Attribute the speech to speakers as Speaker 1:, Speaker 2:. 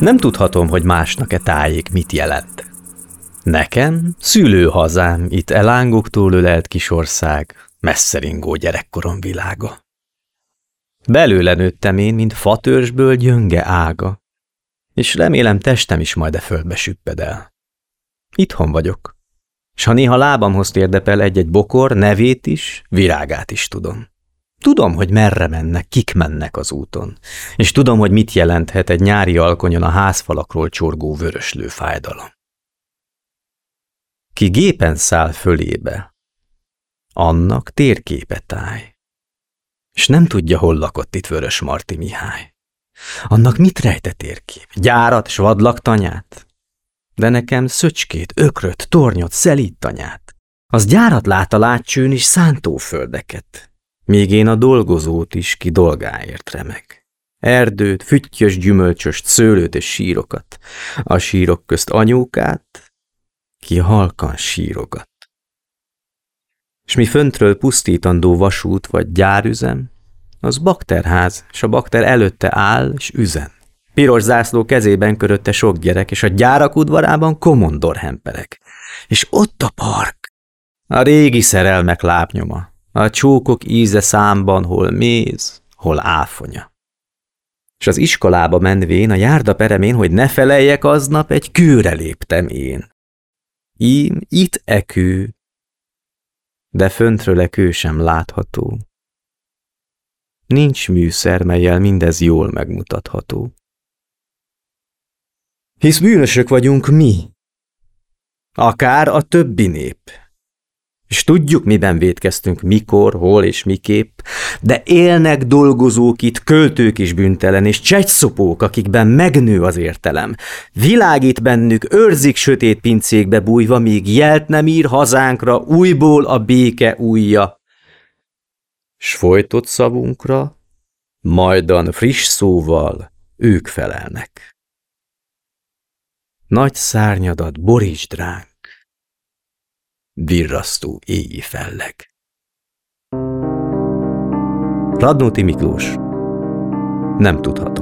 Speaker 1: Nem tudhatom, hogy másnak-e tájék mit jelent. Nekem szülőhazám, itt elángoktól ölelt kisország, messzeringó gyerekkorom világa. Belőle nőttem én, mint fatörzsből gyönge ága, és remélem testem is majd e földbe süpped el. Itthon vagyok, s ha néha lábamhoz térdepel egy-egy bokor, nevét is, virágát is tudom. Tudom, hogy merre mennek, kik mennek az úton, és tudom, hogy mit jelenthet egy nyári alkonyon a házfalakról csorgó vöröslő fájdalom. Ki gépen száll fölébe, annak térképet táj, és nem tudja, hol lakott itt Vörös Marti Mihály. Annak mit rejtett térkép? Gyárat s vadlaktanyát? De nekem szöcskét, ökröt, tornyot, szelítanyát. Az gyárat lát a látcsőn is szántóföldeket, még én a dolgozót is ki dolgáért remeg. Erdőt, füttyös, gyümölcsös, szőlőt és sírokat, a sírok közt anyókát, ki halkan sírogat. S mi föntről pusztítandó vasút vagy gyárüzem, az bakterház, s a bakter előtte áll, s üzen. Piros zászló kezében körötte sok gyerek, és a gyárak udvarában komondor hemperek. És ott a park, a régi szerelmek lábnyoma, a csókok íze számban hol méz, hol áfonya. És az iskolába menvén a járda peremén, hogy ne feleljek aznap, egy kőre léptem én. Ím itt ekő, de föntről e kő sem látható. Nincs műszer, melyel mindez jól megmutatható. Hisz bűnösök vagyunk mi, akár a többi nép és tudjuk, miben védkeztünk, mikor, hol és miképp, de élnek dolgozók itt, költők is büntelen, és csegyszopók, akikben megnő az értelem. Világít bennük, őrzik sötét pincékbe bújva, míg jelt nem ír hazánkra, újból a béke újja. S folytott szavunkra, majdan friss szóval ők felelnek. Nagy szárnyadat borítsd ránk, virrasztó éji felleg. Radnóti Miklós Nem tudhatom.